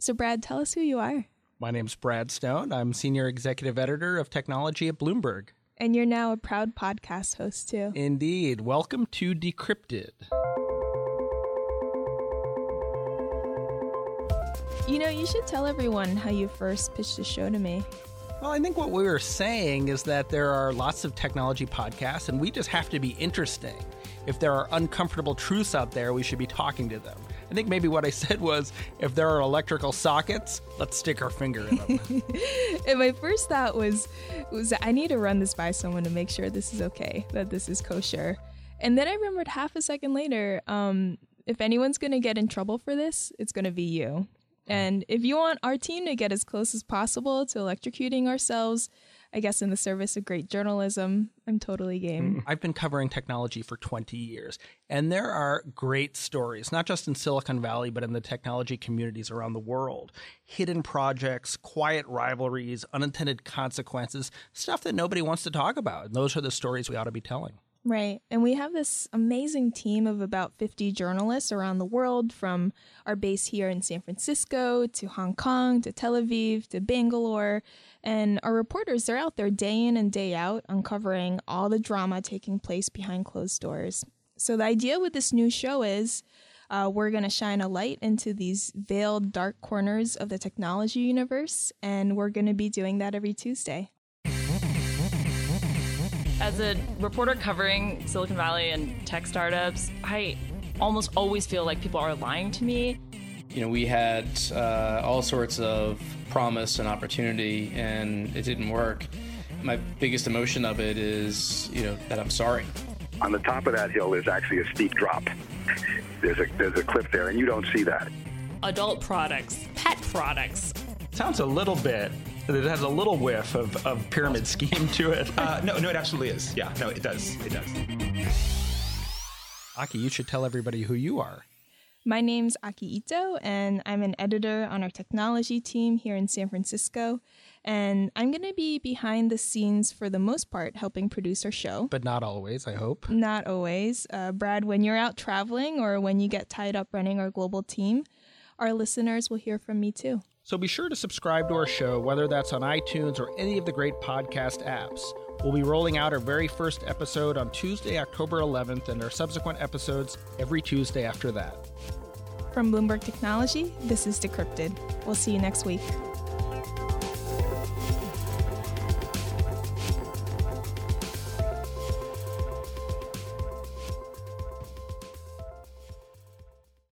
So, Brad, tell us who you are. My name's Brad Stone. I'm Senior Executive Editor of Technology at Bloomberg. And you're now a proud podcast host, too. Indeed. Welcome to Decrypted. You know, you should tell everyone how you first pitched the show to me. Well, I think what we were saying is that there are lots of technology podcasts, and we just have to be interesting. If there are uncomfortable truths out there, we should be talking to them. I think maybe what I said was if there are electrical sockets, let's stick our finger in them. and my first thought was was I need to run this by someone to make sure this is okay, that this is kosher. And then I remembered half a second later, um, if anyone's going to get in trouble for this, it's going to be you. Mm. And if you want our team to get as close as possible to electrocuting ourselves, I guess in the service of great journalism, I'm totally game. I've been covering technology for 20 years, and there are great stories, not just in Silicon Valley, but in the technology communities around the world. Hidden projects, quiet rivalries, unintended consequences, stuff that nobody wants to talk about. And those are the stories we ought to be telling. Right. And we have this amazing team of about 50 journalists around the world from our base here in San Francisco to Hong Kong to Tel Aviv to Bangalore. And our reporters, they're out there day in and day out uncovering all the drama taking place behind closed doors. So the idea with this new show is uh, we're going to shine a light into these veiled dark corners of the technology universe, and we're going to be doing that every Tuesday. As a reporter covering Silicon Valley and tech startups, I almost always feel like people are lying to me. You know, we had uh, all sorts of promise and opportunity, and it didn't work. My biggest emotion of it is, you know, that I'm sorry. On the top of that hill is actually a steep drop. There's a there's a cliff there, and you don't see that. Adult products, pet products. Sounds a little bit it has a little whiff of, of pyramid scheme to it. Uh, no, no, it absolutely is. Yeah, no, it does. It does. Aki, you should tell everybody who you are. My name's Aki Ito, and I'm an editor on our technology team here in San Francisco. And I'm going to be behind the scenes for the most part, helping produce our show. But not always, I hope. Not always. Uh, Brad, when you're out traveling or when you get tied up running our global team, our listeners will hear from me too. So be sure to subscribe to our show, whether that's on iTunes or any of the great podcast apps. We'll be rolling out our very first episode on Tuesday, October 11th, and our subsequent episodes every Tuesday after that. From Bloomberg Technology, this is Decrypted. We'll see you next week.